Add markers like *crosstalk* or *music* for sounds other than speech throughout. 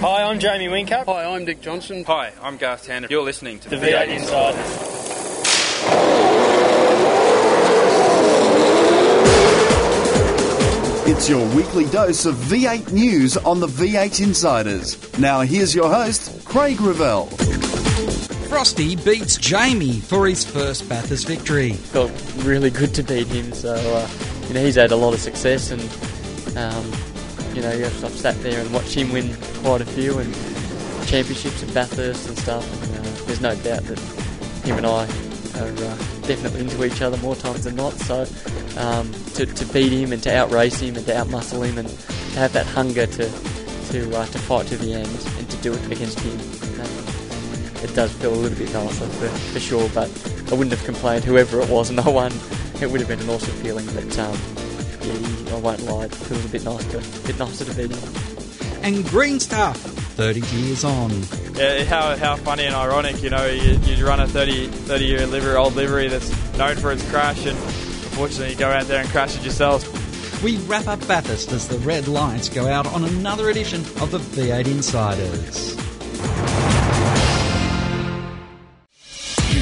Hi, I'm Jamie Whincup. Hi, I'm Dick Johnson. Hi, I'm Garth Tander. You're listening to The V8 Insiders. It's your weekly dose of V8 news on the V8 Insiders. Now, here's your host, Craig Revell. Frosty beats Jamie for his first Bathurst victory. felt really good to beat him. So uh, you know he's had a lot of success, and um, you know I've sat there and watched him win quite a few and championships and Bathurst and stuff. And, uh, there's no doubt that him and I are uh, definitely into each other more times than not. So um, to, to beat him and to outrace him and to outmuscle him and to have that hunger to to uh, to fight to the end and to do it against him. Um, it does feel a little bit nicer for, for sure, but I wouldn't have complained whoever it was *laughs* and won. It would have been an awesome feeling, but um, yeah, I won't lie, it feels a bit nicer, a bit nicer to beat him. And Greens-Tuf, 30 years on. Yeah, how, how funny and ironic, you know, you, you run a 30, 30 year livery, old livery that's known for its crash, and unfortunately you go out there and crash it yourself. We wrap up Bathurst as the red lights go out on another edition of the V8 Insiders.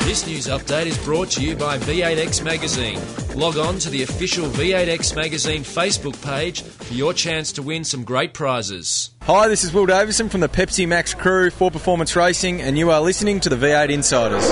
This news update is brought to you by V8X Magazine. Log on to the official V8X Magazine Facebook page for your chance to win some great prizes. Hi, this is Will Davison from the Pepsi Max crew for Performance Racing, and you are listening to the V8 Insiders.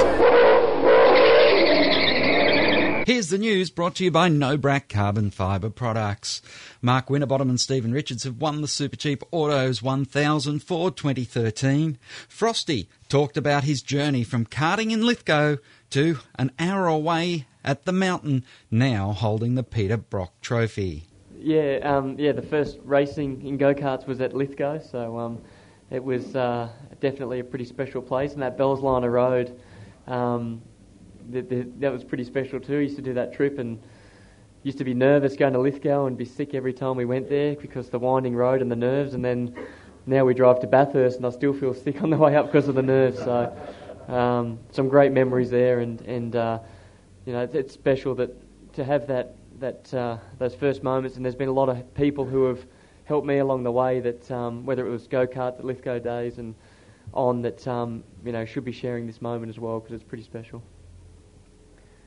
Here's the news brought to you by Nobrac Carbon Fibre Products. Mark Winterbottom and Stephen Richards have won the Super Cheap Autos 1000 for 2013. Frosty talked about his journey from karting in Lithgow to an hour away at the mountain, now holding the Peter Brock Trophy. Yeah, um, yeah. The first racing in go karts was at Lithgow, so um, it was uh, definitely a pretty special place. And that Bells Line of Road, um, the, the, that was pretty special too. Used to do that trip and used to be nervous going to Lithgow and be sick every time we went there because the winding road and the nerves. And then now we drive to Bathurst and I still feel sick on the way up because of the nerves. So um, some great memories there, and and uh, you know it's, special that to have that that uh, those first moments. And there's been a lot of people who have helped me along the way. That um, whether it was go kart, the Lithgow days and on that um, you know should be sharing this moment as well because it's pretty special.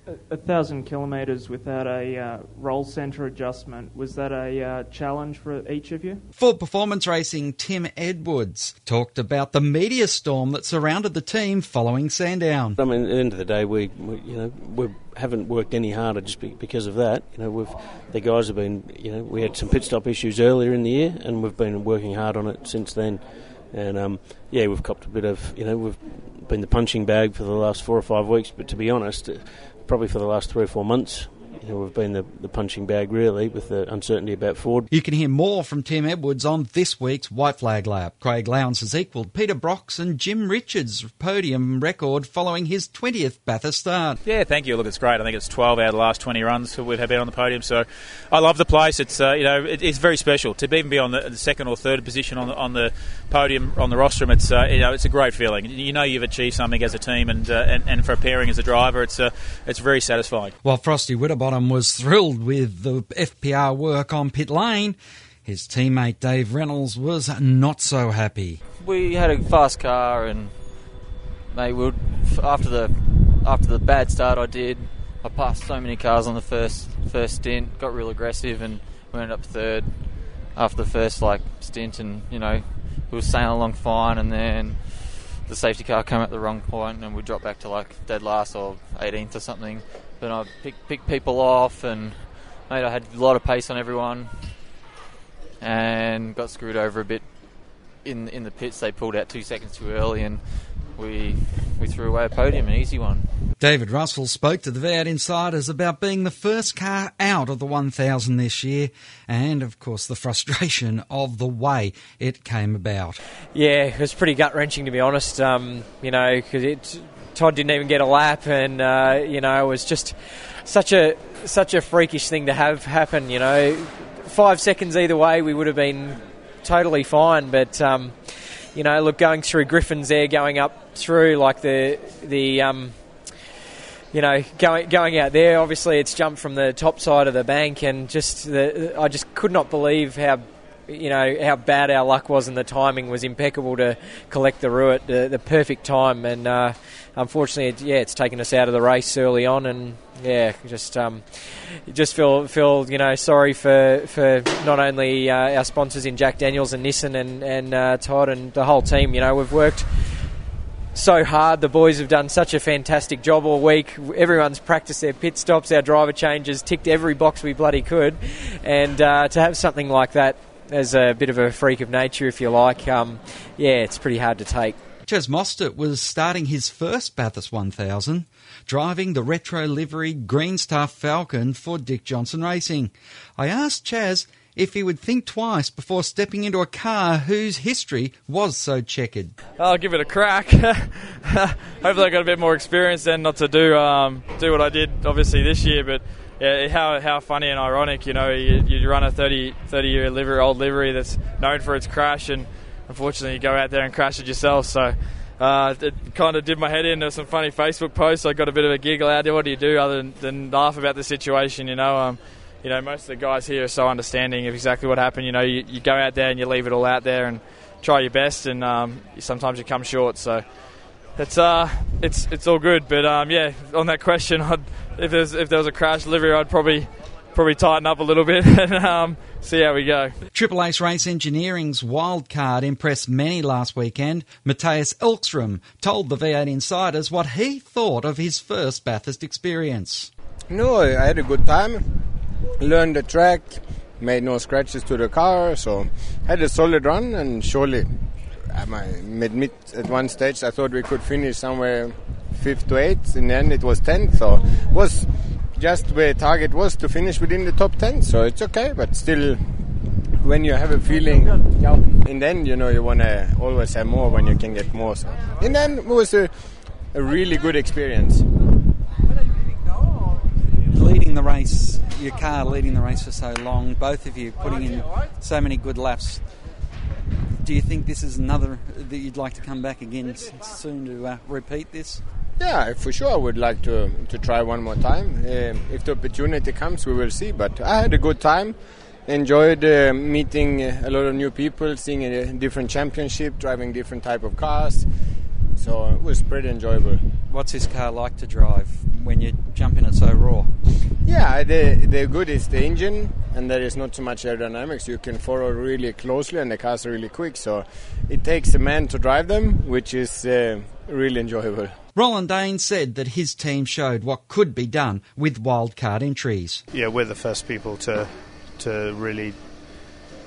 A, a thousand kilometres without a uh, roll centre adjustment. Was that a uh, challenge for each of you? For performance racing, Tim Edwards talked about the media storm that surrounded the team following Sandown. I mean, at the end of the day, we, we you know we haven't worked any harder just because of that. You know, we've the guys have been you know we had some pit stop issues earlier in the year, and we've been working hard on it since then. And um, yeah, we've copped a bit of you know we've been the punching bag for the last four or five weeks, but to be honest, uh, probably for the last three or four months. You know, we've been the, the punching bag really with the uncertainty about Ford. You can hear more from Tim Edwards on this week's White Flag Lap. Craig Lowndes has equalled Peter Brock's and Jim Richards' podium record following his 20th Bathurst start. Yeah, thank you. Look, it's great. I think it's 12 out of the last 20 runs we've had on the podium. So I love the place. It's uh, you know it, it's very special to even be on the, the, second or third position on the, on the podium on the rostrum. It's uh, you know it's a great feeling. You know you've achieved something as a team, and uh, and, and for a pairing as a driver, it's uh, it's very satisfying. While Frosty Winterbottom was thrilled with the FPR work on pit lane. His teammate Dave Reynolds was not so happy. We had a fast car, and mate, we after the after the bad start I did, I passed so many cars on the first first stint, got real aggressive, and we ended up third after the first like stint, and you know we were sailing along fine, and then the safety car came at the wrong point, and we dropped back to like dead last or 18th or something. But I picked, picked people off, and mate, I had a lot of pace on everyone, and got screwed over a bit in in the pits. They pulled out two seconds too early, and we we threw away a podium, an easy one. David Russell spoke to the V8 Insiders about being the first car out of the 1000 this year and, of course, the frustration of the way it came about. Yeah, it was pretty gut wrenching to be honest. Um, you know, because Todd didn't even get a lap, and uh, you know, it was just such a such a freakish thing to have happen. You know, five seconds either way, we would have been totally fine. But um, you know, look, going through Griffin's there, going up through like the the um, you know, going going out there. Obviously, it's jumped from the top side of the bank, and just the, I just could not believe how you know how bad our luck was, and the timing was impeccable to collect the Ruit, the, the perfect time. And uh, unfortunately, yeah, it's taken us out of the race early on, and yeah, just um, just feel feel you know sorry for for not only uh, our sponsors in Jack Daniels and Nissan and and uh, Todd and the whole team. You know, we've worked so hard. The boys have done such a fantastic job all week. Everyone's practiced their pit stops, our driver changes, ticked every box we bloody could, and uh, to have something like that as a bit of a freak of nature, if you like, um, yeah, it's pretty hard to take. Chaz Mostert was starting his first Bathurst 1000, driving the retro livery Greens-Tuf Falcon for Dick Johnson Racing. I asked Chaz if he would think twice before stepping into a car whose history was so checkered. I'll give it a crack. *laughs* Hopefully, I got a bit more experience then, not to do um, do what I did obviously this year, but. Yeah, how, how funny and ironic, you know, you, you run a 30, 30 year livery, old livery that's known for its crash, and unfortunately, you go out there and crash it yourself. So uh, it kind of did my head in. There some funny Facebook posts. I got a bit of a giggle out there. What do you do other than, than laugh about the situation? You know, um, you know, most of the guys here are so understanding of exactly what happened. You know, you, you go out there and you leave it all out there and try your best, and um, sometimes you come short. So it's uh, it's it's all good. But um, yeah, on that question, *laughs* I'd, if there's if there was a crash delivery, I'd probably probably tighten up a little bit *laughs* and um, see how we go. Triple Eight Race Engineering's wildcard impressed many last weekend. Matthias Ekstrom told the V8 Insiders what he thought of his first Bathurst experience. No, I had a good time learned the track, made no scratches to the car, so had a solid run and surely mid at one stage I thought we could finish somewhere fifth to eighth. In the end it was tenth, so it was just where target was to finish within the top ten. So it's okay, but still when you have a feeling in the end, you know, you want to always have more when you can get more. So in the end, it was a, a really good experience leading the race, your car leading the race for so long, both of you putting in so many good laps. Do you think this is another that you'd like to come back again soon to uh, repeat this? Yeah, for sure. I would like to to try one more time. Uh, if the opportunity comes, we will see. But I had a good time. Enjoyed uh, meeting a lot of new people, seeing a different championship, driving different type of cars. So it was pretty enjoyable. What's this car like to drive when you jump in it so raw? Yeah, the the good is the engine, and there is not too much aerodynamics. You can follow really closely, and the cars are really quick. So it takes a man to drive them, which is uh, really enjoyable. Roland Dane said that his team showed what could be done with wildcard entries. Yeah, we're the first people to to really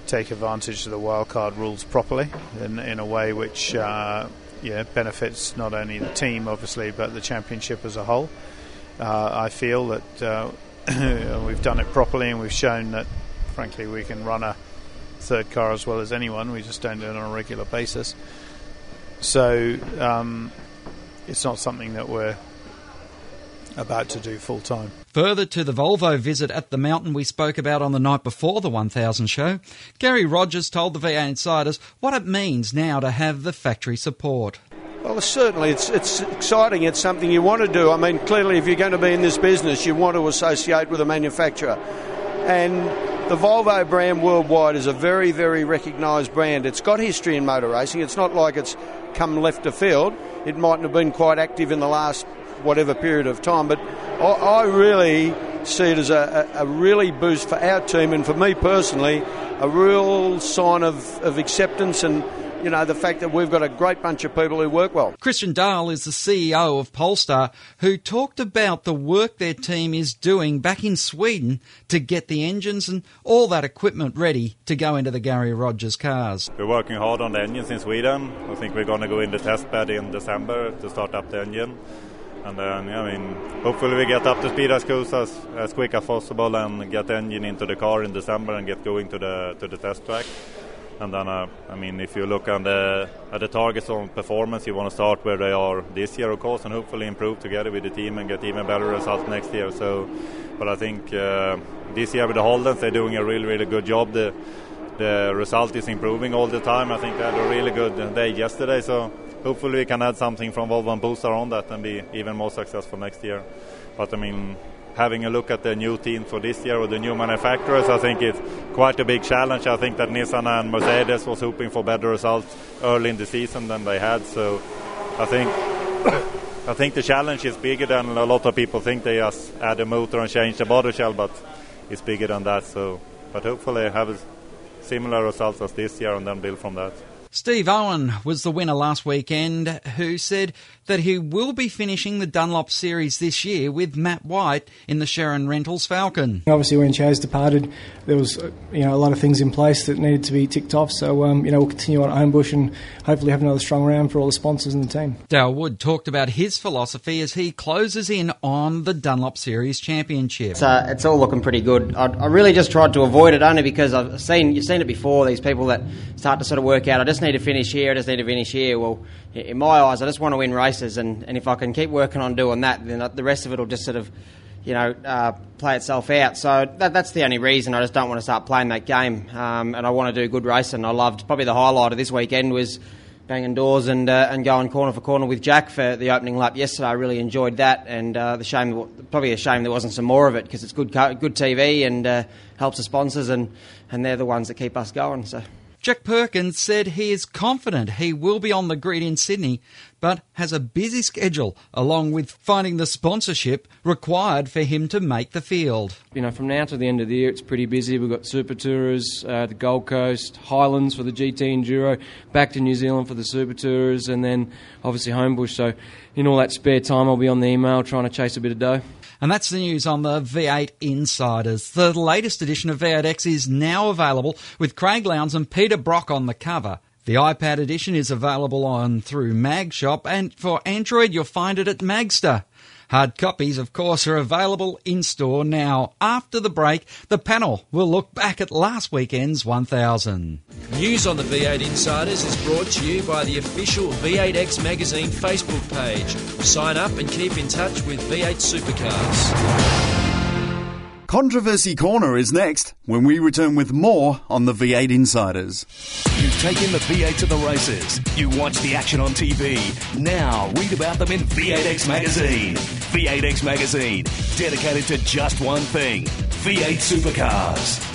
take advantage of the wildcard rules properly in in a way which. Uh, yeah, benefits not only the team, obviously, but the championship as a whole. Uh, I feel that uh, *coughs* we've done it properly and we've shown that, frankly, we can run a third car as well as anyone. We just don't do it on a regular basis. So um, it's not something that we're about to do full time. Further to the Volvo visit at the mountain we spoke about on the night before the 1000 show, Garry Rogers told the V8 Insiders what it means now to have the factory support. Well, certainly it's, it's exciting. It's something you want to do. I mean, clearly, if you're going to be in this business, you want to associate with a manufacturer. And the Volvo brand worldwide is a very, very recognised brand. It's got history in motor racing. It's not like it's come left of field. It mightn't have been quite active in the last whatever period of time. But I, I really see it as a, a, really boost for our team and for me personally, a real sign of, of acceptance and you know, the fact that we've got a great bunch of people who work well. Christian Dahl is the CEO of Polestar, who talked about the work their team is doing back in Sweden to get the engines and all that equipment ready to go into the Garry Rogers cars. We're working hard on the engines in Sweden. I think we're going to go in the test bed in December to start up the engine. And then, I mean, hopefully we get up to speed as close as, as quick as possible and get engine into the car in December and get going to the to the test track. And then, uh, I mean, if you look on the, at the targets on performance, you want to start where they are this year, of course, and hopefully improve together with the team and get even better results next year. So, but I think uh, this year with the Holdens, they're doing a really, really good job. The the result is improving all the time. I think they had a really good day yesterday, so hopefully we can add something from Volvo and Polestar on that and be even more successful next year. But I mean, having a look at the new team for this year with the new manufacturers, I think it's quite a big challenge. I think that Nissan and Mercedes was hoping for better results early in the season than they had. So I think *coughs* I think the challenge is bigger than a lot of people think. They just add a motor and change the body shell, but it's bigger than that. So, but hopefully have similar results as this year and then build from that. Steve Owen was the winner last weekend, who said that he will be finishing the Dunlop Series this year with Matt White in the Sharon Rentals Falcon. Obviously, when Chaz departed, there was uh, you know a lot of things in place that needed to be ticked off. So um, you know we'll continue on at Homebush and hopefully have another strong round for all the sponsors and the team. Dale Wood talked about his philosophy as he closes in on the Dunlop Series Championship. It's, uh, it's all looking pretty good. I, I really just tried to avoid it only because I've seen you've seen it before. These people that start to sort of work out. I just need to finish here. I just need to finish here. Well, in my eyes, I just want to win races, and, and if I can keep working on doing that, then the rest of it will just sort of, you know, uh, play itself out. So that, that's the only reason. I just don't want to start playing that game, um, and I want to do good racing. I loved probably the highlight of this weekend was banging doors and uh, and going corner for corner with Jack for the opening lap yesterday. I really enjoyed that, and uh, the shame, probably a shame there wasn't some more of it because it's good good TV and uh, helps the sponsors, and and they're the ones that keep us going. So. Jack Perkins said he is confident he will be on the grid in Sydney, but has a busy schedule along with finding the sponsorship required for him to make the field. You know, from now to the end of the year, it's pretty busy. We've got Super Tourers, uh, the Gold Coast, Highlands for the GT Enduro, back to New Zealand for the Super Tourers, and then obviously Homebush. So, in all that spare time, I'll be on the email trying to chase a bit of dough. And that's the news on the V8 Insiders. The latest edition of V8X is now available with Craig Lowndes and Peter Brock on the cover. The iPad edition is available on through MagShop, and for Android, you'll find it at Magzter. Hard copies, of course, are available in store now. After the break, the panel will look back at last weekend's 1000. News on the V8 Insiders is brought to you by the official V8X Magazine Facebook page. Sign up and keep in touch with V8 Supercars. Controversy Corner is next when we return with more on the V8 Insiders. You've taken the V8 to the races. You watch the action on TV. Now read about them in V8X Magazine. V8X Magazine, dedicated to just one thing V8 Supercars.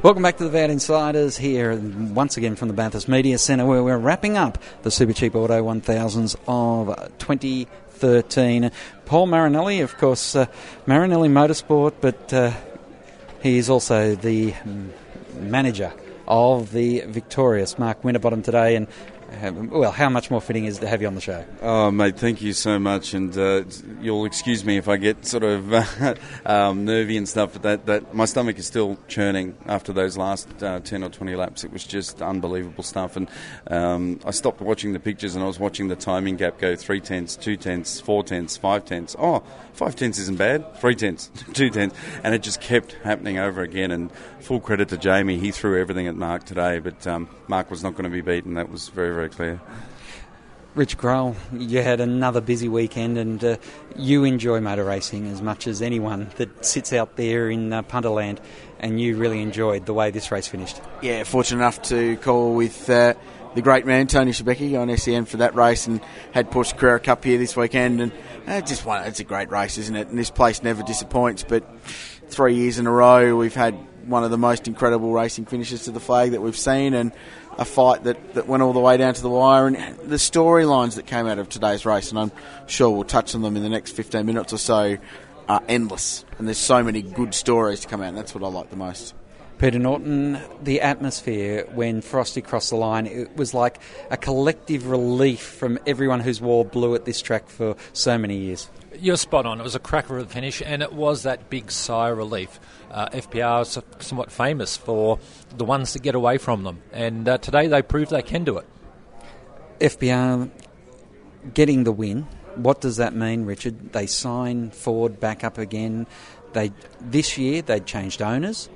Welcome back to the V8 Insiders here once again from the Bathurst Media Centre where we're wrapping up the Super Cheap Auto 1000s of 2013. Paul Marinelli, of course, uh, Marinelli Motorsport, but uh, he is also the manager of the victorious Mark Winterbottom today and well, how much more fitting is to have you on the show? Oh, mate, thank you so much, and uh, you'll excuse me if I get sort of *laughs* um, nervy and stuff. But that, that my stomach is still churning after those last uh, ten or twenty laps. It was just unbelievable stuff, and um, I stopped watching the pictures and I was watching the timing gap go three tenths, two tenths, four tenths, five tenths. Oh, five tenths isn't bad. Three tenths, *laughs* two tenths, and it just kept happening over again. And full credit to Jamie, he threw everything at Mark today, but um, Mark was not going to be beaten. That was very, very clear. Rich Craill, you had another busy weekend, and uh, you enjoy motor racing as much as anyone that sits out there in uh, Punterland, and you really enjoyed the way this race finished. Yeah, fortunate enough to call with uh, the great man Tony Shebeki on SEN for that race, and had Porsche Carrera Cup here this weekend, and uh, just one. It's a great race, isn't it? And this place never disappoints, but three years in a row we've had one of the most incredible racing finishes to the flag that we've seen, and a fight that, that went all the way down to the wire. And the storylines that came out of today's race, and I'm sure we'll touch on them in the next 15 minutes or so, are endless. And there's so many good stories to come out, and that's what I like the most. Peter Norton, the atmosphere when Frosty crossed the line, it was like a collective relief from everyone who's wore blue at this track for so many years. You're spot on. It was a cracker of a finish, and it was that big sigh of relief. Uh, FPR is somewhat famous for the ones that get away from them, and uh, today they proved they can do it. FPR getting the win. What does that mean, Richard? They sign Ford back up again. They this year they changed owners.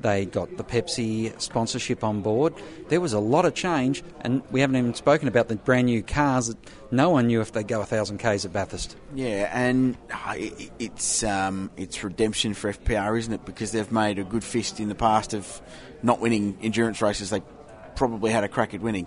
They got the Pepsi sponsorship on board. There was a lot of change, and we haven't even spoken about the brand new cars that no one knew if they'd go a thousand k's at Bathurst. Yeah, and uh, it's um, it's redemption for FPR, isn't it? Because they've made a good fist in the past of not winning endurance races. They probably had a crack at winning.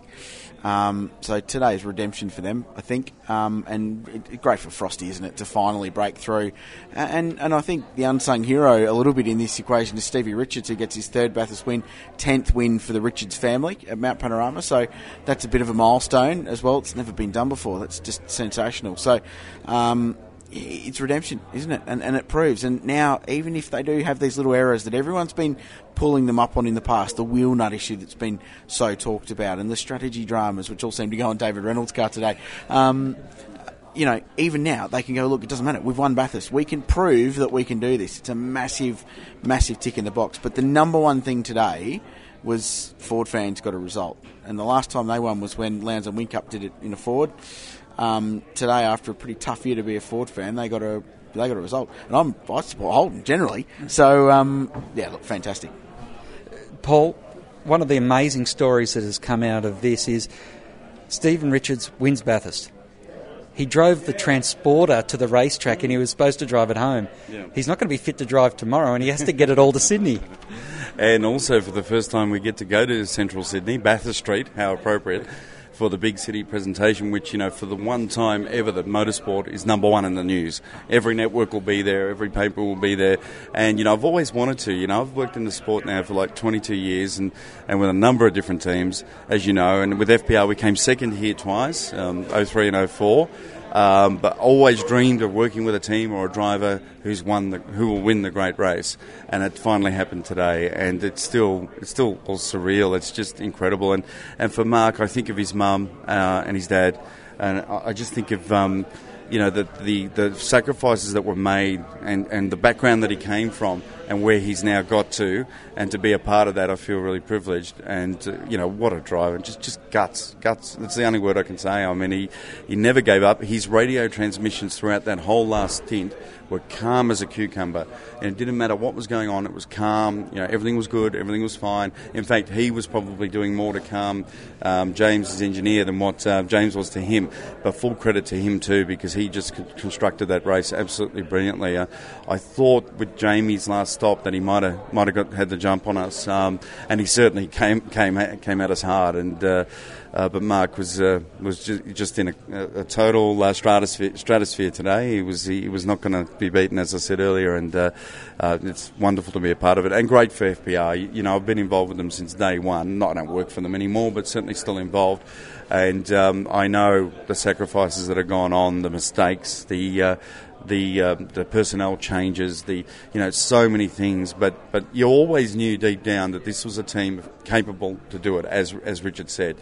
Um, so today is redemption for them, I think, um, and it, great for Frosty, isn't it, to finally break through? And and I think the unsung hero a little bit in this equation is Stevie Richards, who gets his third Bathurst win, tenth win for the Richards family at Mount Panorama. So that's a bit of a milestone as well. It's never been done before. That's just sensational. So. Um, it's redemption, isn't it? And, and it proves. And now, even if they do have these little errors that everyone's been pulling them up on in the past, the wheel nut issue that's been so talked about, and the strategy dramas, which all seem to go on David Reynolds' car today. Um, you know, even now they can go, look, it doesn't matter. We've won Bathurst. We can prove that we can do this. It's a massive, massive tick in the box. But the number one thing today was Ford fans got a result. And the last time they won was when Lowndes and Whincup did it in a Ford. Um, today, after a pretty tough year to be a Ford fan, they got a they got a result, and I'm I support Holden generally. So um, yeah, look, fantastic. Paul, one of the amazing stories that has come out of this is Stephen Richards wins Bathurst. He drove the transporter to the racetrack and he was supposed to drive it home. Yeah. He's not going to be fit to drive tomorrow and he has to get it all to Sydney. *laughs* And also, for the first time, we get to go to central Sydney, Bathurst Street, how appropriate, for the big city presentation, which, you know, for the one time ever that motorsport is number one in the news. Every network will be there, every paper will be there. And, you know, I've always wanted to. You know, I've worked in the sport now for like 22 years and, and with a number of different teams, as you know. And with FPR, we came second here twice, um, 03 and 04. Um, but always dreamed of working with a team or a driver who's won the, who will win the great race, and it finally happened today. And it's still it's still all surreal. It's just incredible. And and for Mark, I think of his mum uh, and his dad, and I, just think of. Um, you know the, the the sacrifices that were made and, and the background that he came from and where he's now got to and to be a part of that I feel really privileged. And uh, you know what a driver just just guts guts. That's the only word I can say. I mean he he never gave up. His radio transmissions throughout that whole last stint were calm as a cucumber. And it didn't matter what was going on. It was calm. You know everything was good. Everything was fine. In fact he was probably doing more to calm um, James's engineer than what uh, James was to him. But full credit to him too because he just constructed that race absolutely brilliantly. Uh, I thought with Jamie's last stop that he might have might have got had the jump on us, um, and he certainly came came came at us hard. And uh, uh, but Mark was uh, was just, just in a, a total uh, stratosphere, stratosphere today. He was he was not going to be beaten, as I said earlier, and uh, uh, it's wonderful to be a part of it, and great for FPR. You, know, I've been involved with them since day one. Not I don't work for them anymore, but certainly still involved. And um, I know the sacrifices that have gone on, the mistakes, the the uh, the personnel changes, the you know so many things. But but you always knew deep down that this was a team capable to do it, as as Richard said.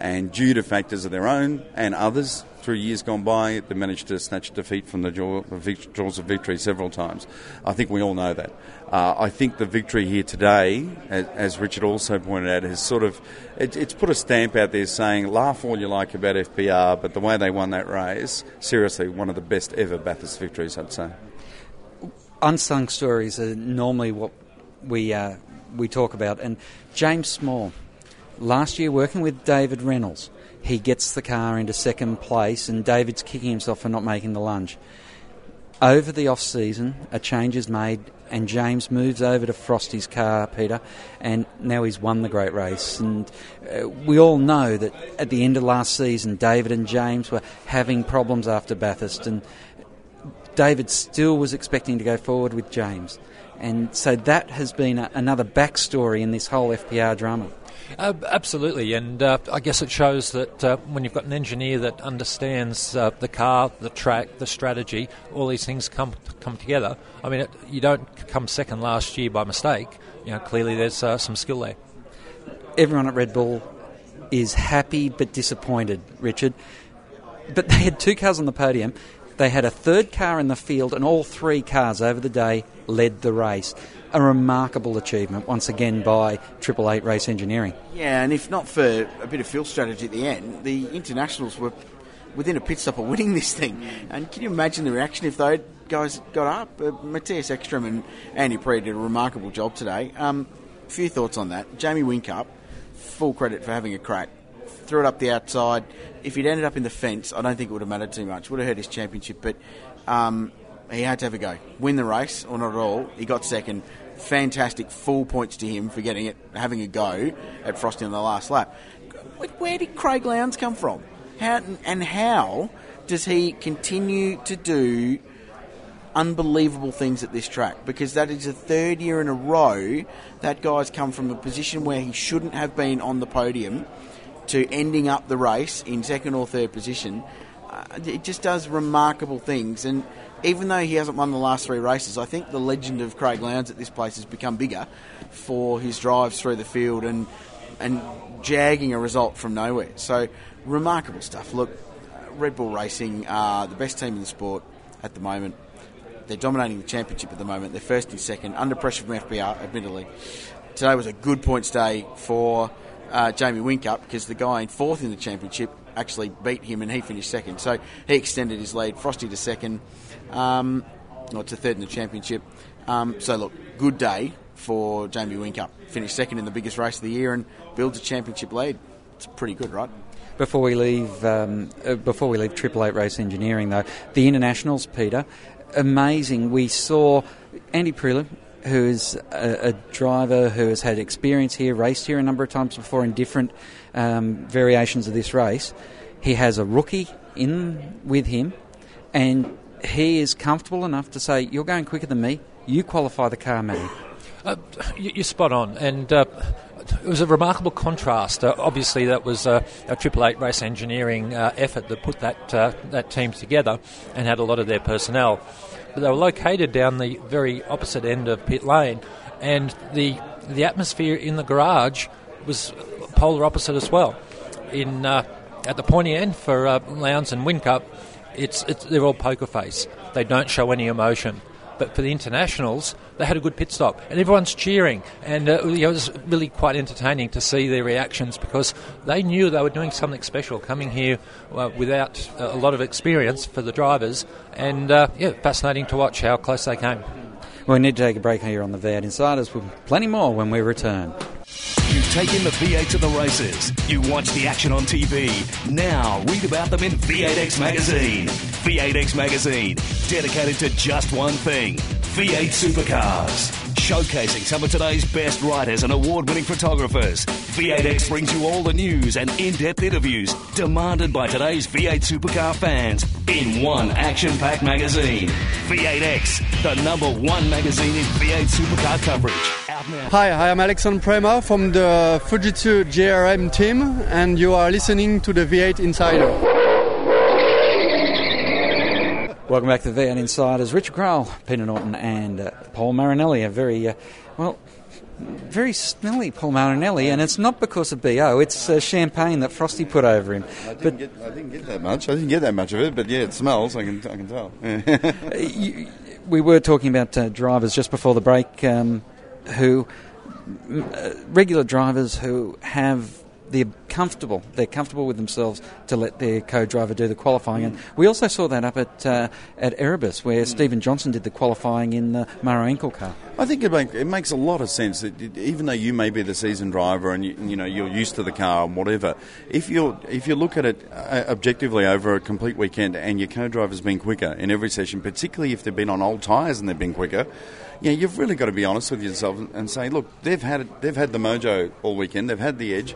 And due to factors of their own and others, through years gone by, they managed to snatch defeat from the jaws of victory several times. I think we all know that. Uh, I think the victory here today, as, as, Richard also pointed out, has sort of it, it's put a stamp out there saying, laugh all you like about FPR, but the way they won that race, seriously, one of the best ever Bathurst victories, I'd say. Unsung stories are normally what we uh, we talk about, and James Small last year working with David Reynolds. He gets the car into second place, and David's kicking himself for not making the lunge. Over the off season, a change is made, and James moves over to Frosty's car, Peter, and now he's won the great race. And uh, we all know that at the end of last season, David and James were having problems after Bathurst, and David still was expecting to go forward with James. And so that has been a, another backstory in this whole FPR drama. Uh, absolutely, and uh, I guess it shows that uh, when you've got an engineer that understands uh, the car, the track, the strategy, all these things come come together. I mean, it, you don't come second last year by mistake. You know, clearly there's uh, some skill there. Everyone at Red Bull is happy but disappointed, Richard. But they had two cars on the podium. They had a third car in the field, and all three cars over the day led the race a remarkable achievement once again by Triple Eight Race Engineering. Yeah, and if not for a bit of field strategy at the end, the internationals were within a pit stop of winning this thing. And can you imagine the reaction if those guys got up? Uh, Matthias Ekstrom and Andy Priaulx did a remarkable job today. Um, few thoughts on that. Jamie Whincup, full credit for having a crack. Threw it up the outside. If he'd ended up in the fence, I don't think it would have mattered too much. Would have hurt his championship, but um, he had to have a go. Win the race, or not at all. He got second fantastic full points to him for getting it, having a go at Frosty on the last lap. Where did Craig Lowndes come from? How and how does he continue to do unbelievable things at this track? Because that is the third year in a row that guy's come from a position where he shouldn't have been on the podium to ending up the race in second or third position. Uh, it just does remarkable things and even though he hasn't won the last three races, I think the legend of Craig Lowndes at this place has become bigger for his drives through the field and and jagging a result from nowhere. So remarkable stuff. Look, Red Bull Racing are the best team in the sport at the moment. They're dominating the championship at the moment. They're first and second, under pressure from FPR, admittedly. Today was a good points day for uh, Jamie Whincup because the guy in fourth in the championship actually beat him and he finished second. So he extended his lead. Frosty to second. Um, or to third in the championship. Um, so look, good day for Jamie Whincup. Finished second in the biggest race of the year and builds a championship lead. It's pretty good, right? Before we leave, um, uh, before we leave Triple Eight Race Engineering, though, the internationals, Peter, amazing. We saw Andy Priaulx, who is a, a, driver who has had experience here, raced here a number of times before in different um, variations of this race. He has a rookie in with him, and he is comfortable enough to say, "You're going quicker than me. You qualify the car, Matty." Uh, you're spot on, and uh, it was a remarkable contrast. Uh, obviously, that was a Triple Eight race engineering uh, effort that put that uh, that team together and had a lot of their personnel. But they were located down the very opposite end of pit lane, and the the atmosphere in the garage was polar opposite as well. In uh, at the pointy end for uh, Lowndes and Whincup, it's, it's, they're all poker face. They don't show any emotion. But for the internationals, they had a good pit stop, and everyone's cheering. And uh, it was really quite entertaining to see their reactions because they knew they were doing something special, coming here uh, without a lot of experience for the drivers. And uh, yeah, fascinating to watch how close they came. we need to take a break here on the V8 Insiders with plenty more when we return. You've taken the V8 to the races. You watch the action on TV. Now read about them in V8X Magazine. V8X Magazine, dedicated to just one thing V8 supercars. Showcasing some of today's best writers and award winning photographers. V8X brings you all the news and in depth interviews demanded by today's V8 supercar fans in one action packed magazine. V8X, the number one magazine in V8 supercar coverage. Hi, I am Alexandre Premat from the Fujitsu JRM team, and you are listening to the V8 Insider. Welcome back to the V8 Insiders. Richard Craill, Peter Norton, and uh, Paul Marinelli. A very, uh, well, very smelly Paul Marinelli, and it's not because of BO, it's uh, champagne that Frosty put over him. I didn't, but, get, I didn't get that much. I didn't get that much of it, but yeah, it smells, I can, I can tell. *laughs* you, we were talking about uh, drivers just before the break um, who, uh, regular drivers who have they're comfortable. They're comfortable with themselves to let their co-driver do the qualifying. And we also saw that up at uh, at Erebus, where mm. Stephen Johnson did the qualifying in the Maro Engel car. I think it, make, it makes a lot of sense. That even though you may be the seasoned driver and you, you know you're used to the car and whatever, if you if you look at it uh, objectively over a complete weekend and your co-driver's been quicker in every session, particularly if they've been on old tyres and they've been quicker yeah, you've really got to be honest with yourself and say, look, they've had they've had the mojo all weekend, they've had the edge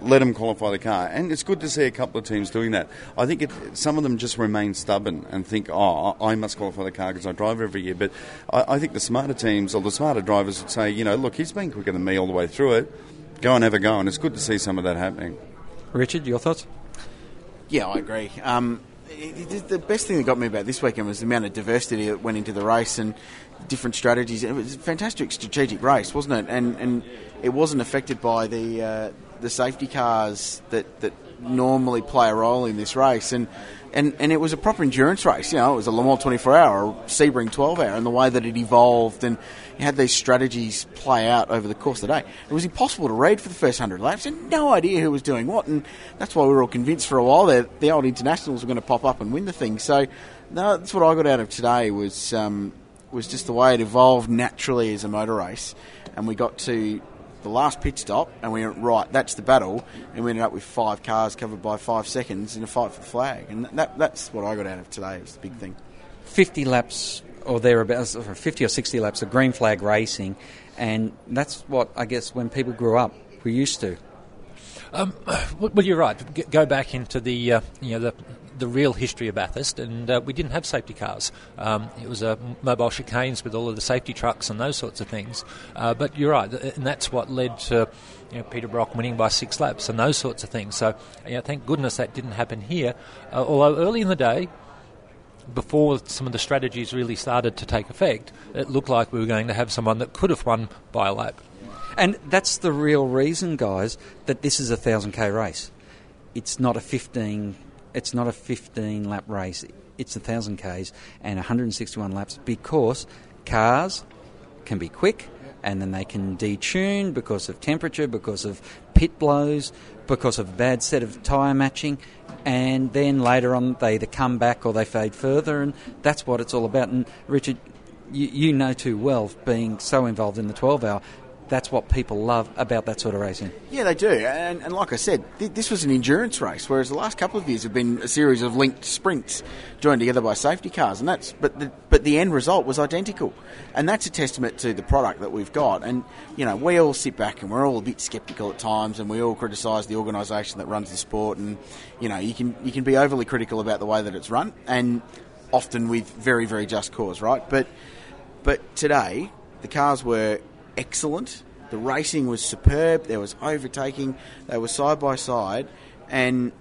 let them qualify the car. And it's good to see a couple of teams doing that. I think it, some of them just remain stubborn and think, oh, I must qualify the car because I drive every year. But I, I think the smarter teams or the smarter drivers would say, you know, look, he's been quicker than me all the way through it. Go and have a go. And it's good to see some of that happening. Richard, your thoughts? Yeah, I agree. Um, it, it, the best thing that got me about this weekend was the amount of diversity that went into the race and different strategies. It was a fantastic strategic race, wasn't it? And and it wasn't affected by the uh, the safety cars that, that normally play a role in this race. And, and, and it was a proper endurance race. You know, it was a Le Mans 24 hour, Sebring 12 hour, and the way that it evolved and you had these strategies play out over the course of the day. It was impossible to read for the first 100 laps and no idea who was doing what. And that's why we were all convinced for a while that the old internationals were going to pop up and win the thing. So, no, that's what I got out of today was, um, was just the way it evolved naturally as a motor race. And we got to the last pit stop, and we went right. That's the battle, and we ended up with five cars covered by five seconds in a fight for the flag, and that, that's what I got out of today. It Was the big thing. Fifty laps or thereabouts, or fifty or sixty laps of green flag racing, and that's what I guess when people grew up, we used to. Um, *sighs* well, you're right. Go back into the uh, you know the the real history of Bathurst, and uh, we didn't have safety cars. Um, it was uh, mobile chicanes with all of the safety trucks and those sorts of things. Uh, but you're right, and that's what led to you know, Peter Brock winning by six laps and those sorts of things. So, you know, thank goodness that didn't happen here. Uh, although early in the day, before some of the strategies really started to take effect, it looked like we were going to have someone that could have won by a lap. And that's the real reason, guys, that this is a 1,000k race. It's not a 15 it's not a 15 lap race. It's a 1,000 Ks and 161 laps because cars can be quick and then they can detune because of temperature, because of pit blows, because of bad set of tyre matching, and then later on they either come back or they fade further, and that's what it's all about. And Richard, you, you know too well, being so involved in the 12 hour, that's what people love about that sort of racing. Yeah, they do. And, and like I said, th- this was an endurance race, whereas the last couple of years have been a series of linked sprints joined together by safety cars. And that's but the, but the end result was identical, and that's a testament to the product that we've got. And you know, we all sit back and we're all a bit sceptical at times, and we all criticise the organisation that runs the sport. And you know, you can you can be overly critical about the way that it's run, and often with very very just cause, right? But but today the cars were excellent. The racing was superb. There was overtaking. They were side by side, and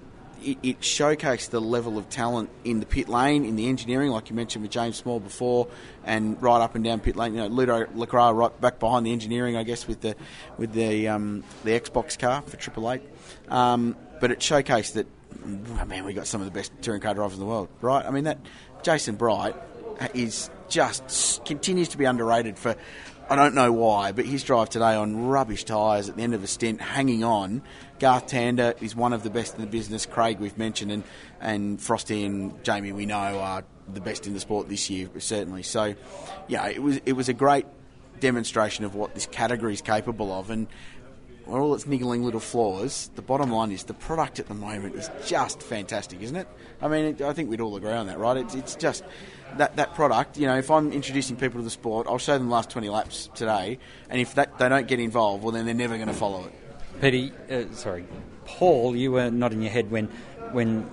it, it, showcased the level of talent in the pit lane, in the engineering, like you mentioned with James Small before, and right up and down pit lane. You know, Ludo Lacroix right back behind the engineering, I guess, with the with the um, the Xbox car for Triple Eight. Um, but it showcased that, oh man, we got some of the best touring car drivers in the world, right? I mean, that Jason Bright is just continues to be underrated for I don't know why, but his drive today on rubbish tyres at the end of a stint, hanging on. Garth Tander is one of the best in the business. Craig, we've mentioned, and, and Frosty and Jamie, we know, are the best in the sport this year, certainly. So, yeah, it was it was a great demonstration of what this category is capable of, and with all its niggling little flaws, the bottom line is the product at the moment is just fantastic, isn't it? I mean, I think we'd all agree on that, right? It's, it's just that, that product, you know, if I'm introducing people to the sport, I'll show them the last 20 laps today, and if that, they don't get involved, well, then they're never going to follow it. Petty, uh, sorry, Paul, you were nodding your head when, when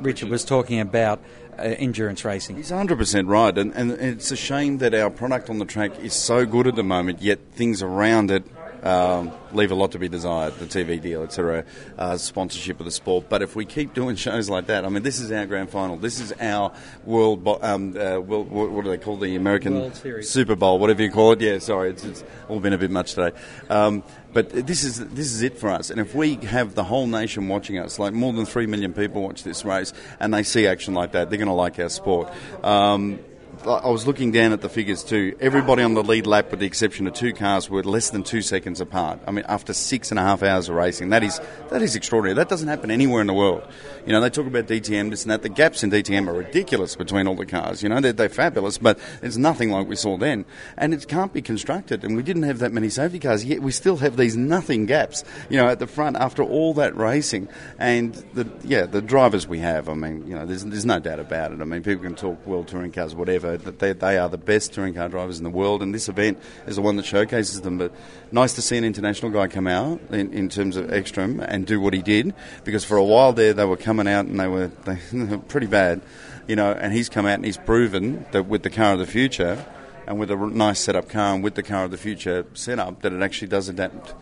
Richard was talking about uh, endurance racing. He's 100% right, and, and it's a shame that our product on the track is so good at the moment, yet things around it um, leave a lot to be desired. The TV deal, etc., uh, sponsorship of the sport. But if we keep doing shows like that, I mean, this is our grand final. This is our world. Um, uh, world what do they call the American Super Bowl? Whatever you call it. Yeah, sorry, it's, it's all been a bit much today. Um, but this is this is it for us. And if we have the whole nation watching us, like more than three million people watch this race, and they see action like that, they're going to like our sport. Um, I was looking down at the figures too. Everybody on the lead lap, with the exception of two cars, were less than two seconds apart. I mean, after six and a half hours of racing, that is that is extraordinary. That doesn't happen anywhere in the world. You know, they talk about DTM, this and that. The gaps in DTM are ridiculous between all the cars. You know, they're, they're fabulous, but it's nothing like we saw then. And it can't be constructed. And we didn't have that many safety cars, yet we still have these nothing gaps. You know, at the front after all that racing, and the yeah, the drivers we have. I mean, you know, there's there's no doubt about it. I mean, people can talk world touring cars, whatever that they, they are the best touring car drivers in the world, and this event is the one that showcases them. But nice to see an international guy come out in, in terms of Ekstrom and do what he did, because for a while there they were coming out and they were, *laughs* they, were pretty bad, you know. And he's come out and he's proven that with the car of the future, and with a nice setup car and with the car of the future setup, that it actually does adapt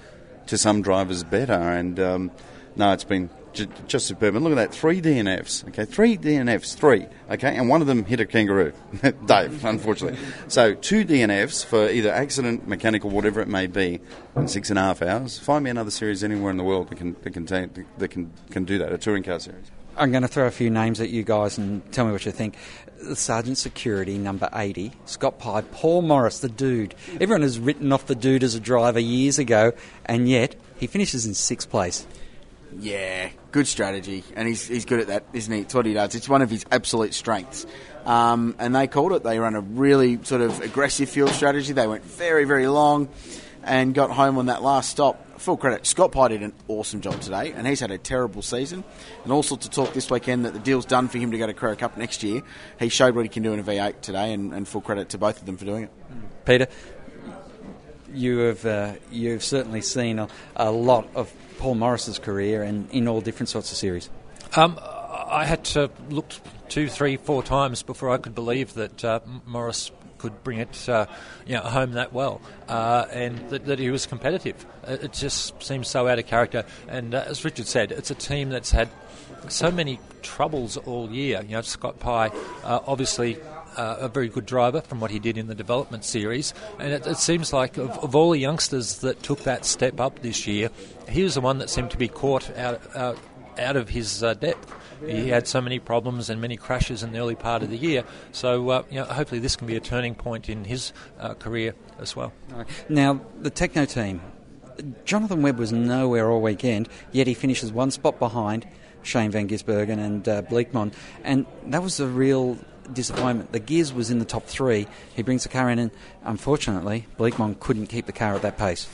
to some drivers better. And um, no, it's been j- just superb. Look at that, three DNFs. Okay, three DNFs, three. Okay, and one of them hit a kangaroo, *laughs* Dave, unfortunately. So two DNFs for either accident, mechanical, whatever it may be, in six and a half hours. Find me another series anywhere in the world that can that can that can can do that. A touring car series. I'm going to throw a few names at you guys and tell me what you think. Sargent Security, number 80, Scott Pye, Paul Morris, the dude. Everyone has written off the dude as a driver years ago, and yet he finishes in sixth place. Yeah, good strategy, and he's, he's good at that, isn't he? It's what he does. It's one of his absolute strengths. Um, and they called it. They ran a really sort of aggressive fuel strategy. They went very, very long and got home on that last stop. Full credit. Scott Pye did an awesome job today, and he's had a terrible season. And also to talk this weekend that the deal's done for him to go to Carrera Cup next year. He showed what he can do in a V8 today, and, and full credit to both of them for doing it. Peter, you have uh, you've certainly seen a, a lot of Paul Morris's career and in all different sorts of series. Um, I had to look two, three, four times before I could believe that uh, Morris could bring it uh, you know, home that well uh, and that, that, he was competitive. It just seems so out of character. And uh, as Richard said, it's a team that's had so many troubles all year. You know, Scott Pye, uh, obviously uh, a very good driver from what he did in the development series. And it, it seems like of, of, all the youngsters that took that step up this year, he was the one that seemed to be caught out, uh, out of his uh, depth. He had so many problems and many crashes in the early part of the year. So, uh, you know, hopefully, this can be a turning point in his uh, career as well. Now, the Tekno team. Jonathan Webb was nowhere all weekend, yet he finishes one spot behind Shane Van Gisbergen and uh, Bleekmon, and that was a real disappointment. The Gears was in the top three. He brings the car in, and unfortunately, Bleekmon couldn't keep the car at that pace.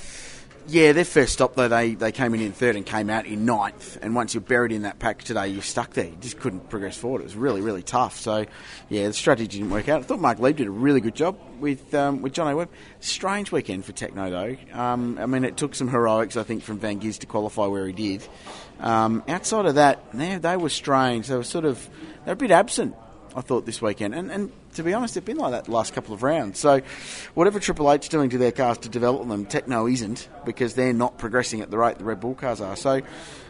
Yeah, their first stop though they, they came in in third and came out in ninth. And once you're buried in that pack today, you're stuck there. You just couldn't progress forward. It was really really tough. So yeah, the strategy didn't work out. I thought Mark Lieb did a really good job with um, with John. Webb. Strange weekend for Tekno though. Um, I mean, it took some heroics I think from Van Giz to qualify where he did. Um, outside of that, they, they were strange. They were sort of they're a bit absent. I thought this weekend, and and to be honest, it's been like that the last couple of rounds. So, whatever Triple Eight's doing to their cars to develop them, Tekno isn't because they're not progressing at the rate the Red Bull cars are. So,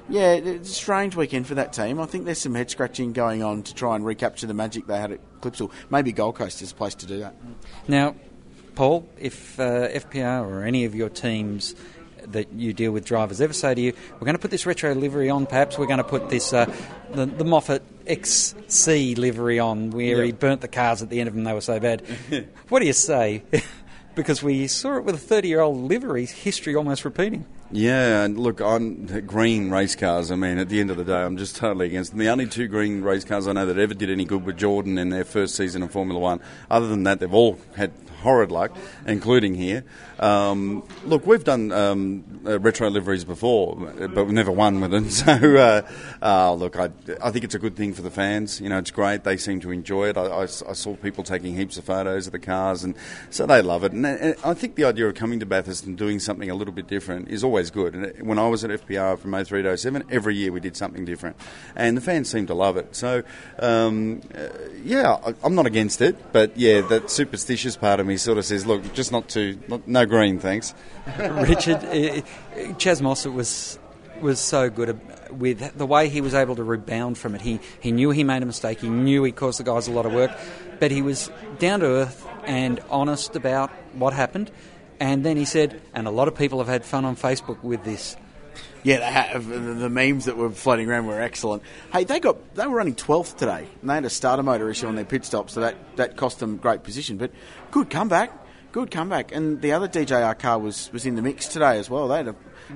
yeah, it's a strange weekend for that team. I think there's some head scratching going on to try and recapture the magic they had at Clipsal. Maybe Gold Coast is a place to do that. Now, Paul, if uh, FPR or any of your teams that you deal with drivers ever say to you, we're going to put this retro livery on, perhaps we're going to put this uh, the, the Moffat XC livery on, where he burnt the cars at the end of them, they were so bad. *laughs* what do you say? *laughs* because we saw it with a 30 year old livery, history almost repeating. Yeah, and look, on green race cars, I mean, at the end of the day, I'm just totally against them. The only two green race cars I know that ever did any good were Jordan in their first season of Formula One. Other than that, they've all had horrid luck, including here. Um, look, we've done um, uh, retro liveries before, but we've never won with them. *laughs* So, uh, uh, look, I, I think it's a good thing for the fans. You know, it's great. They seem to enjoy it. I, I, I saw people taking heaps of photos of the cars, and so they love it. And, and, I think the idea of coming to Bathurst and doing something a little bit different is always good. And when I was at FPR from 03 to 07, every year we did something different, and the fans seem to love it. So, um, uh, yeah, I, I'm not against it, but yeah, that superstitious part of me sort of says, look, just not too, not, no green, thanks. *laughs* Richard, uh, Chaz Mostert was was so good with the way he was able to rebound from it. He he knew he made a mistake. He knew he caused the guys a lot of work, but he was down to earth and honest about what happened. And then he said, and a lot of people have had fun on Facebook with this. Yeah. The memes that were floating around were excellent. Hey, they got they were running 12th today, and they had a starter motor issue on their pit stop, so that, that cost them great position. But good comeback good comeback. And the other DJR car was, was in the mix today as well. They had a,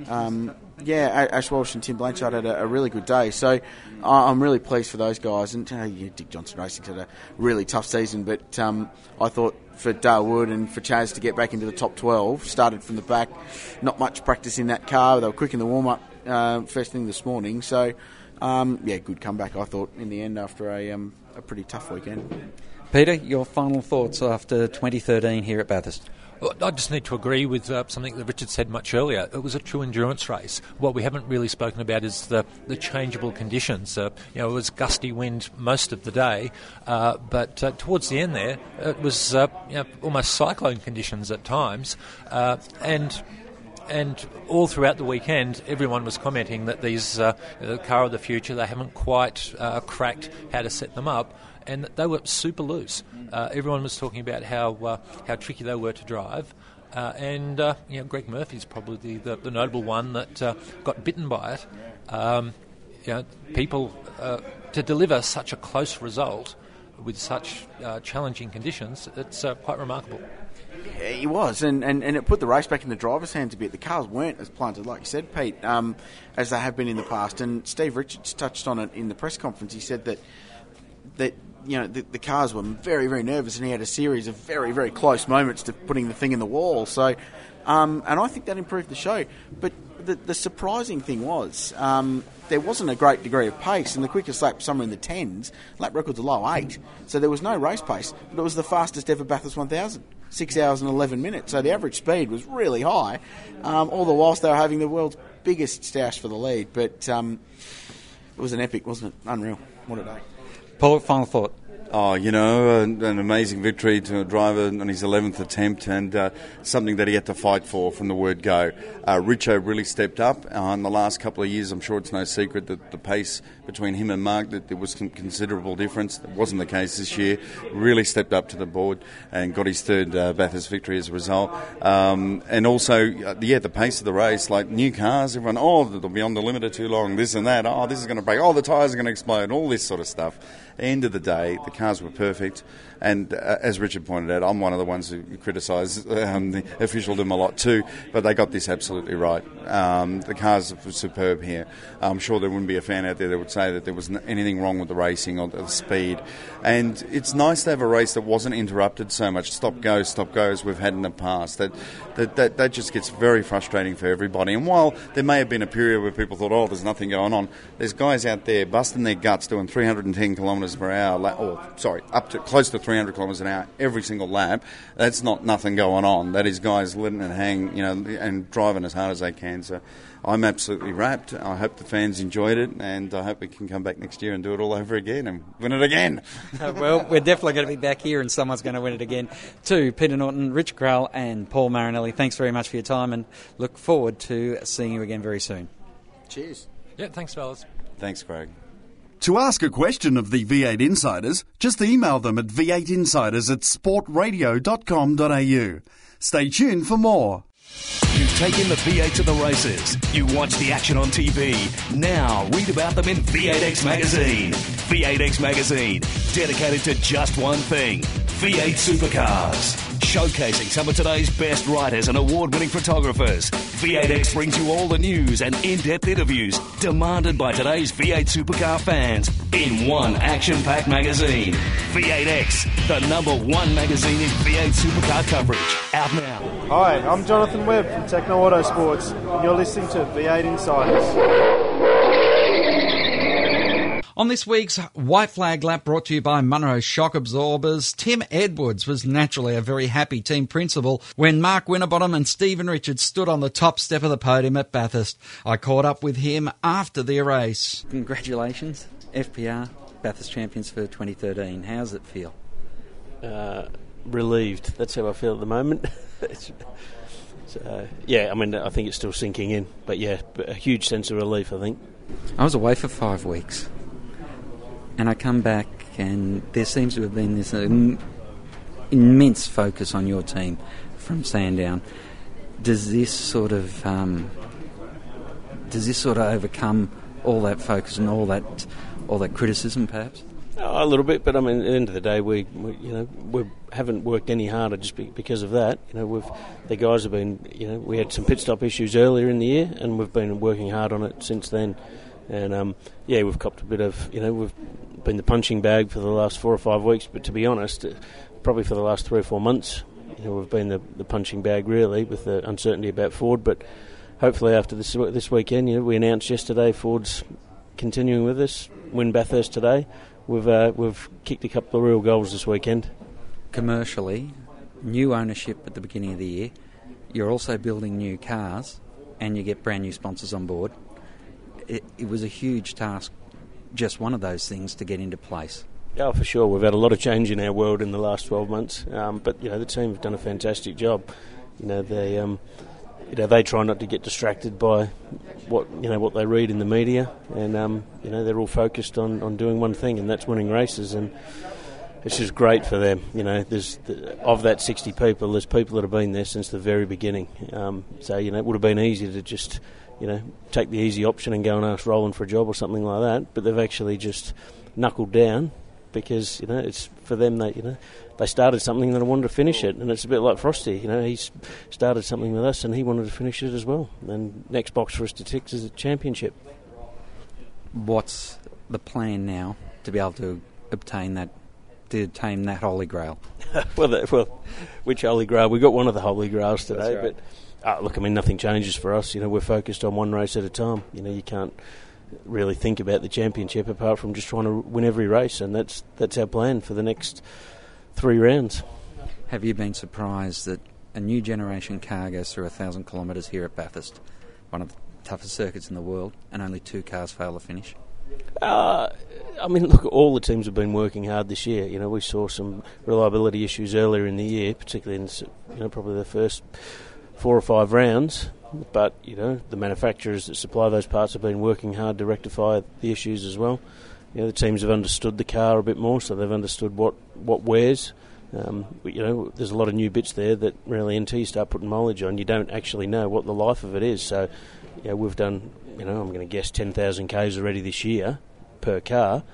um, yeah, Ash Walsh and Tim Blanchard had a, a really good day. So I'm really pleased for those guys. And uh, yeah, Dick Johnson Racing's had a really tough season, but um, I thought for Dale Wood and for Chaz to get back into the top 12, started from the back, not much practice in that car. They were quick in the warm up uh, first thing this morning. So um, yeah, good comeback I thought in the end after a, um, a pretty tough weekend. Peter, your final thoughts after 2013 here at Bathurst? I just need to agree with uh, something that Richard said much earlier. It was a true endurance race. What we haven't really spoken about is the, the changeable conditions. Uh, you know, it was gusty wind most of the day, uh, but uh, towards the end there, it was uh, you know, almost cyclone conditions at times, uh, and and all throughout the weekend, everyone was commenting that these uh, the car of the future they haven't quite uh, cracked how to set them up, and they were super loose. Uh, everyone was talking about how uh, how tricky they were to drive. Uh, and uh, you know, Greg Murphy's probably the, the notable one that got bitten by it. Um, you know, people to deliver such a close result with such challenging conditions, it's quite remarkable. He was, and, and, and it put the race back in the driver's hands a bit. The cars weren't as planted, like you said, Pete, um, as they have been in the past. And Steve Richards touched on it in the press conference. He said that that you know the, the, cars were very very nervous, and he had a series of very very close moments to putting the thing in the wall. So, um, and I think that improved the show. But the, the surprising thing was um, there wasn't a great degree of pace, and the quickest lap somewhere in the tens. Lap records a low eight, so there was no race pace, but it was the fastest ever Bathurst 1000 six hours and 11 minutes. So the average speed was really high, um, all the whilst they were having the world's biggest stash for the lead. But um, it was an epic, wasn't it? Unreal. What a day. Paul, final thought. Oh, you know, an, an, amazing victory to a driver on his 11th attempt and uh, something that he had to fight for from the word go. Uh, Richo really stepped up uh, in the last couple of years. I'm sure it's no secret that the pace between him and Mark, that there was some considerable difference. It wasn't the case this year. Really stepped up to the board and got his third uh, Bathurst victory as a result. Um, and also, uh, yeah, the pace of the race, like new cars, everyone, oh, they'll be on the limiter too long, this and that. Oh, this is going to break. Oh, the tyres are going to explode, all this sort of stuff end of the day, the cars were perfect. And uh, as Richard pointed out, I'm one of the ones who criticise um, the officialdom a lot too, but they got this absolutely right. Um, the cars were superb here. I'm sure there wouldn't be a fan out there that would say that there was anything wrong with the racing or the speed. And it's nice to have a race that wasn't interrupted so much. Stop go, stop go, as we've had in the past. That, that, that, that just gets very frustrating for everybody. And while there may have been a period where people thought, oh, there's nothing going on, there's guys out there busting their guts doing 310 kilometres per hour, or sorry, up to close to 300 kilometres an hour every single lap. That's not nothing going on. That is guys letting it hang, you know, and driving as hard as they can. So I'm absolutely wrapped. I hope the fans enjoyed it, and I hope we can come back next year and do it all over again and win it again. *laughs* Uh, well, we're definitely going to be back here, and someone's going to win it again. To Peter Norton, Rich Craill, and Paul Marinelli, thanks very much for your time, and look forward to seeing you again very soon. Cheers. Yeah, thanks, fellas. Thanks, Craig. To ask a question of the V8 Insiders, just email them at v8insiders at sportradio.com.au. Stay tuned for more. You've taken the V8 to the races. You watch the action on TV. Now read about them in V8X Magazine. V8X Magazine, dedicated to just one thing V8 supercars showcasing some of today's best writers and award winning photographers. V8X brings you all the news and in depth interviews demanded by today's V8 supercar fans in one action packed magazine. V8X, the number one magazine in V8 supercar coverage. Out now. Hi, I'm Jonathan Webb from Tekno Autosports, and you're listening to V8 Insiders. On this week's White Flag Lap brought to you by Monroe Shock Absorbers, Tim Edwards was naturally a very happy team principal when Mark Winterbottom and Stephen Richards stood on the top step of the podium at Bathurst. I caught up with him after the race. Congratulations, FPR Bathurst champions for 2013. How's it feel? Uh, relieved. That's how I feel at the moment. *laughs* uh, yeah, I mean, I think it's still sinking in, but yeah, a huge sense of relief. I think. I was away for five weeks and I come back, and there seems to have been this um, immense focus on your team from Sandown. Does this sort of um, does this sort of overcome all that focus and all that all that criticism, perhaps? Oh, a little bit, but I mean, at the end of the day, we, we you know we haven't worked any harder just be, because of that. You know, we've the guys have been you know we had some pit stop issues earlier in the year, and we've been working hard on it since then. And um, yeah, we've copped a bit of you know we've been the punching bag for the last four or five weeks. But to be honest, uh, probably for the last three or four months, you know, we've been the, the punching bag really with the uncertainty about Ford. But hopefully after this this weekend, you know, we announced yesterday Ford's continuing with us, win Bathurst today. we've uh, we've kicked a couple of real goals this weekend. Commercially, new ownership at the beginning of the year. You're also building new cars, and you get brand new sponsors on board. It, it was a huge task, just one of those things to get into place. Oh, for sure. We've had a lot of change in our world in the last 12 months, um, but you know the team have done a fantastic job. You know they, um, you know they try not to get distracted by what you know what they read in the media, and um, you know they're all focused on, on doing one thing, and that's winning races. And it's just great for them. You know, there's the, of that 60 people, there's people that have been there since the very beginning. Um, so you know, it would have been easy to just you know take the easy option and go and ask Roland for a job or something like that, but they've actually just knuckled down because you know it's for them that you know they started something and they wanted to finish it, and it's a bit like Frosty. You know, he's started something with us and he wanted to finish it as well. And next box for us to tick is a championship. What's the plan now to be able to obtain that to obtain that holy grail? *laughs* well, that, well, which holy grail? We got one of the holy grails today, right. but uh, look, I mean, nothing changes for us. You know, we're focused on one race at a time. You know, you can't really think about the championship apart from just trying to win every race, and that's that's our plan for the next three rounds. Have you been surprised that a new generation car goes through a thousand kilometres here at Bathurst, one of the toughest circuits in the world, and only two cars fail to finish? Uh, I mean, look, all the teams have been working hard this year. You know, we saw some reliability issues earlier in the year, particularly in you know probably the first four or five rounds. But you know, the manufacturers that supply those parts have been working hard to rectify the issues as well. You know, the teams have understood the car a bit more, so they've understood what what wears. Um, you know, there's a lot of new bits there that really until you start putting mileage on, you don't actually know what the life of it is. So, you know, we've done, you know, I'm going to guess 10,000 k's already this year per car,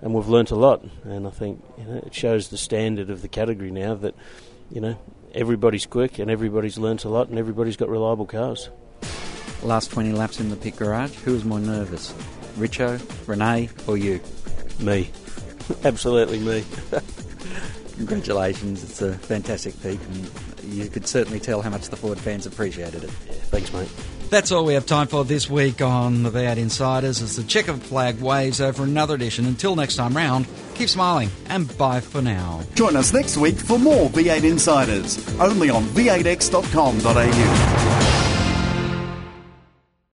and we've learnt a lot. And I think you know, it shows the standard of the category now that, you know, everybody's quick and everybody's learnt a lot and everybody's got reliable cars. Last 20 laps in the pit garage, who was more nervous? Richo, Renee, or you? Me. *laughs* Absolutely me. *laughs* *laughs* Congratulations, it's a fantastic peak, and you could certainly tell how much the Ford fans appreciated it. Thanks, mate. That's all we have time for this week on the V8 Insiders as the checkered flag waves over another edition. Until next time round, keep smiling and bye for now. Join us next week for more V8 Insiders, only on v8x.com.au.